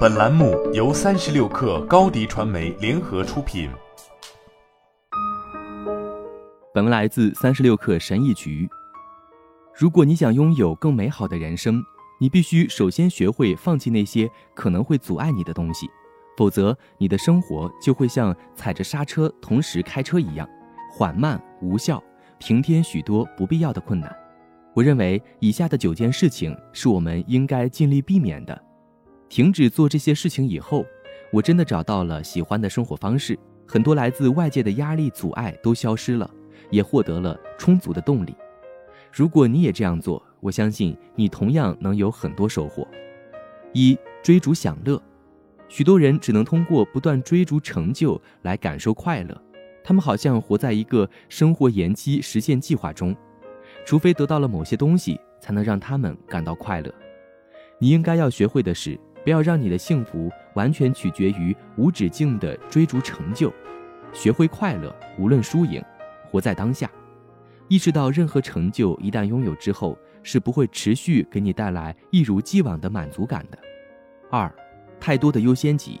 本栏目由三十六氪高低传媒联合出品。本文来自三十六氪神译局。如果你想拥有更美好的人生，你必须首先学会放弃那些可能会阻碍你的东西，否则你的生活就会像踩着刹车同时开车一样，缓慢无效，平添许多不必要的困难。我认为以下的九件事情是我们应该尽力避免的。停止做这些事情以后，我真的找到了喜欢的生活方式，很多来自外界的压力阻碍都消失了，也获得了充足的动力。如果你也这样做，我相信你同样能有很多收获。一、追逐享乐，许多人只能通过不断追逐成就来感受快乐，他们好像活在一个生活延期实现计划中。除非得到了某些东西，才能让他们感到快乐。你应该要学会的是，不要让你的幸福完全取决于无止境的追逐成就。学会快乐，无论输赢，活在当下。意识到任何成就一旦拥有之后，是不会持续给你带来一如既往的满足感的。二，太多的优先级。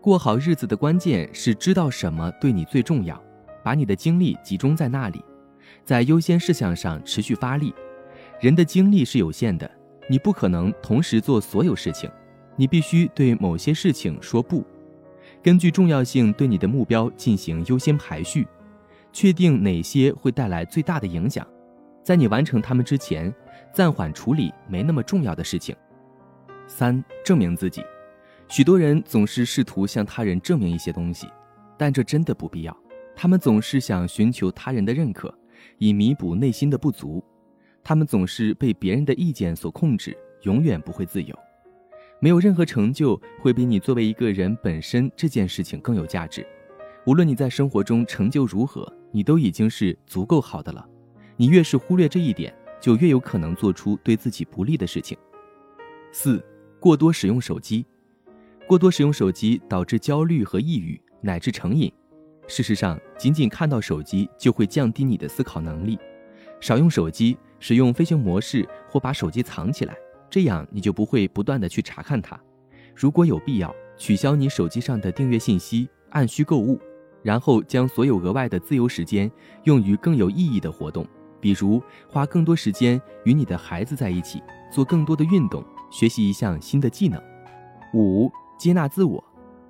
过好日子的关键是知道什么对你最重要，把你的精力集中在那里。在优先事项上持续发力，人的精力是有限的，你不可能同时做所有事情，你必须对某些事情说不，根据重要性对你的目标进行优先排序，确定哪些会带来最大的影响，在你完成它们之前，暂缓处理没那么重要的事情。三、证明自己，许多人总是试图向他人证明一些东西，但这真的不必要，他们总是想寻求他人的认可。以弥补内心的不足，他们总是被别人的意见所控制，永远不会自由。没有任何成就会比你作为一个人本身这件事情更有价值。无论你在生活中成就如何，你都已经是足够好的了。你越是忽略这一点，就越有可能做出对自己不利的事情。四、过多使用手机，过多使用手机导致焦虑和抑郁，乃至成瘾。事实上，仅仅看到手机就会降低你的思考能力。少用手机，使用飞行模式或把手机藏起来，这样你就不会不断的去查看它。如果有必要，取消你手机上的订阅信息，按需购物，然后将所有额外的自由时间用于更有意义的活动，比如花更多时间与你的孩子在一起，做更多的运动，学习一项新的技能。五、接纳自我，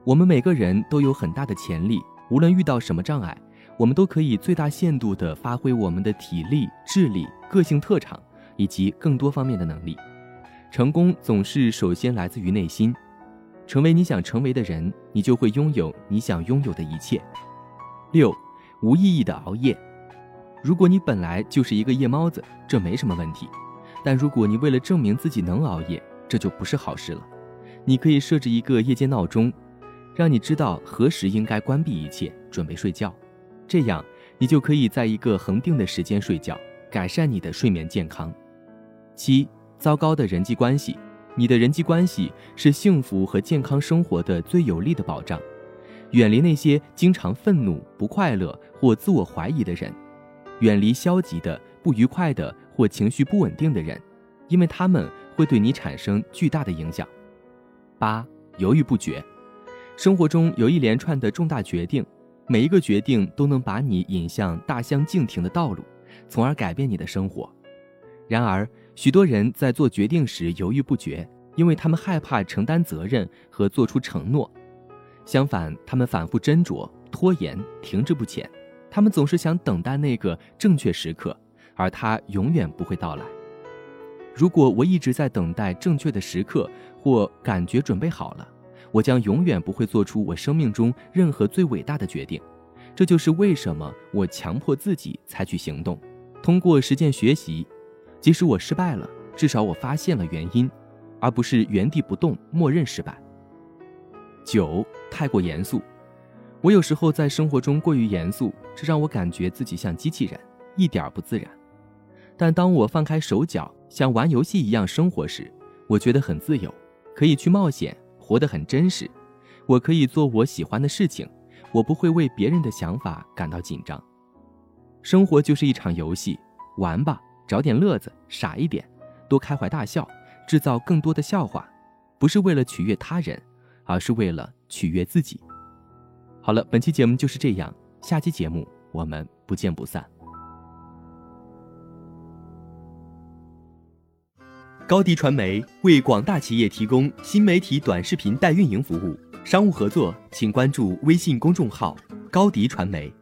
我们每个人都有很大的潜力。无论遇到什么障碍，我们都可以最大限度地发挥我们的体力、智力、个性特长以及更多方面的能力。成功总是首先来自于内心。成为你想成为的人，你就会拥有你想拥有的一切。六，无意义的熬夜。如果你本来就是一个夜猫子，这没什么问题。但如果你为了证明自己能熬夜，这就不是好事了。你可以设置一个夜间闹钟。让你知道何时应该关闭一切，准备睡觉，这样你就可以在一个恒定的时间睡觉，改善你的睡眠健康。七，糟糕的人际关系，你的人际关系是幸福和健康生活的最有力的保障。远离那些经常愤怒、不快乐或自我怀疑的人，远离消极的、不愉快的或情绪不稳定的人，因为他们会对你产生巨大的影响。八，犹豫不决。生活中有一连串的重大决定，每一个决定都能把你引向大相径庭的道路，从而改变你的生活。然而，许多人在做决定时犹豫不决，因为他们害怕承担责任和做出承诺。相反，他们反复斟酌、拖延、停滞不前，他们总是想等待那个正确时刻，而它永远不会到来。如果我一直在等待正确的时刻，或感觉准备好了。我将永远不会做出我生命中任何最伟大的决定，这就是为什么我强迫自己采取行动，通过实践学习。即使我失败了，至少我发现了原因，而不是原地不动，默认失败。九，太过严肃。我有时候在生活中过于严肃，这让我感觉自己像机器人，一点儿不自然。但当我放开手脚，像玩游戏一样生活时，我觉得很自由，可以去冒险。活得很真实，我可以做我喜欢的事情，我不会为别人的想法感到紧张。生活就是一场游戏，玩吧，找点乐子，傻一点，多开怀大笑，制造更多的笑话。不是为了取悦他人，而是为了取悦自己。好了，本期节目就是这样，下期节目我们不见不散。高迪传媒为广大企业提供新媒体短视频代运营服务，商务合作请关注微信公众号“高迪传媒”。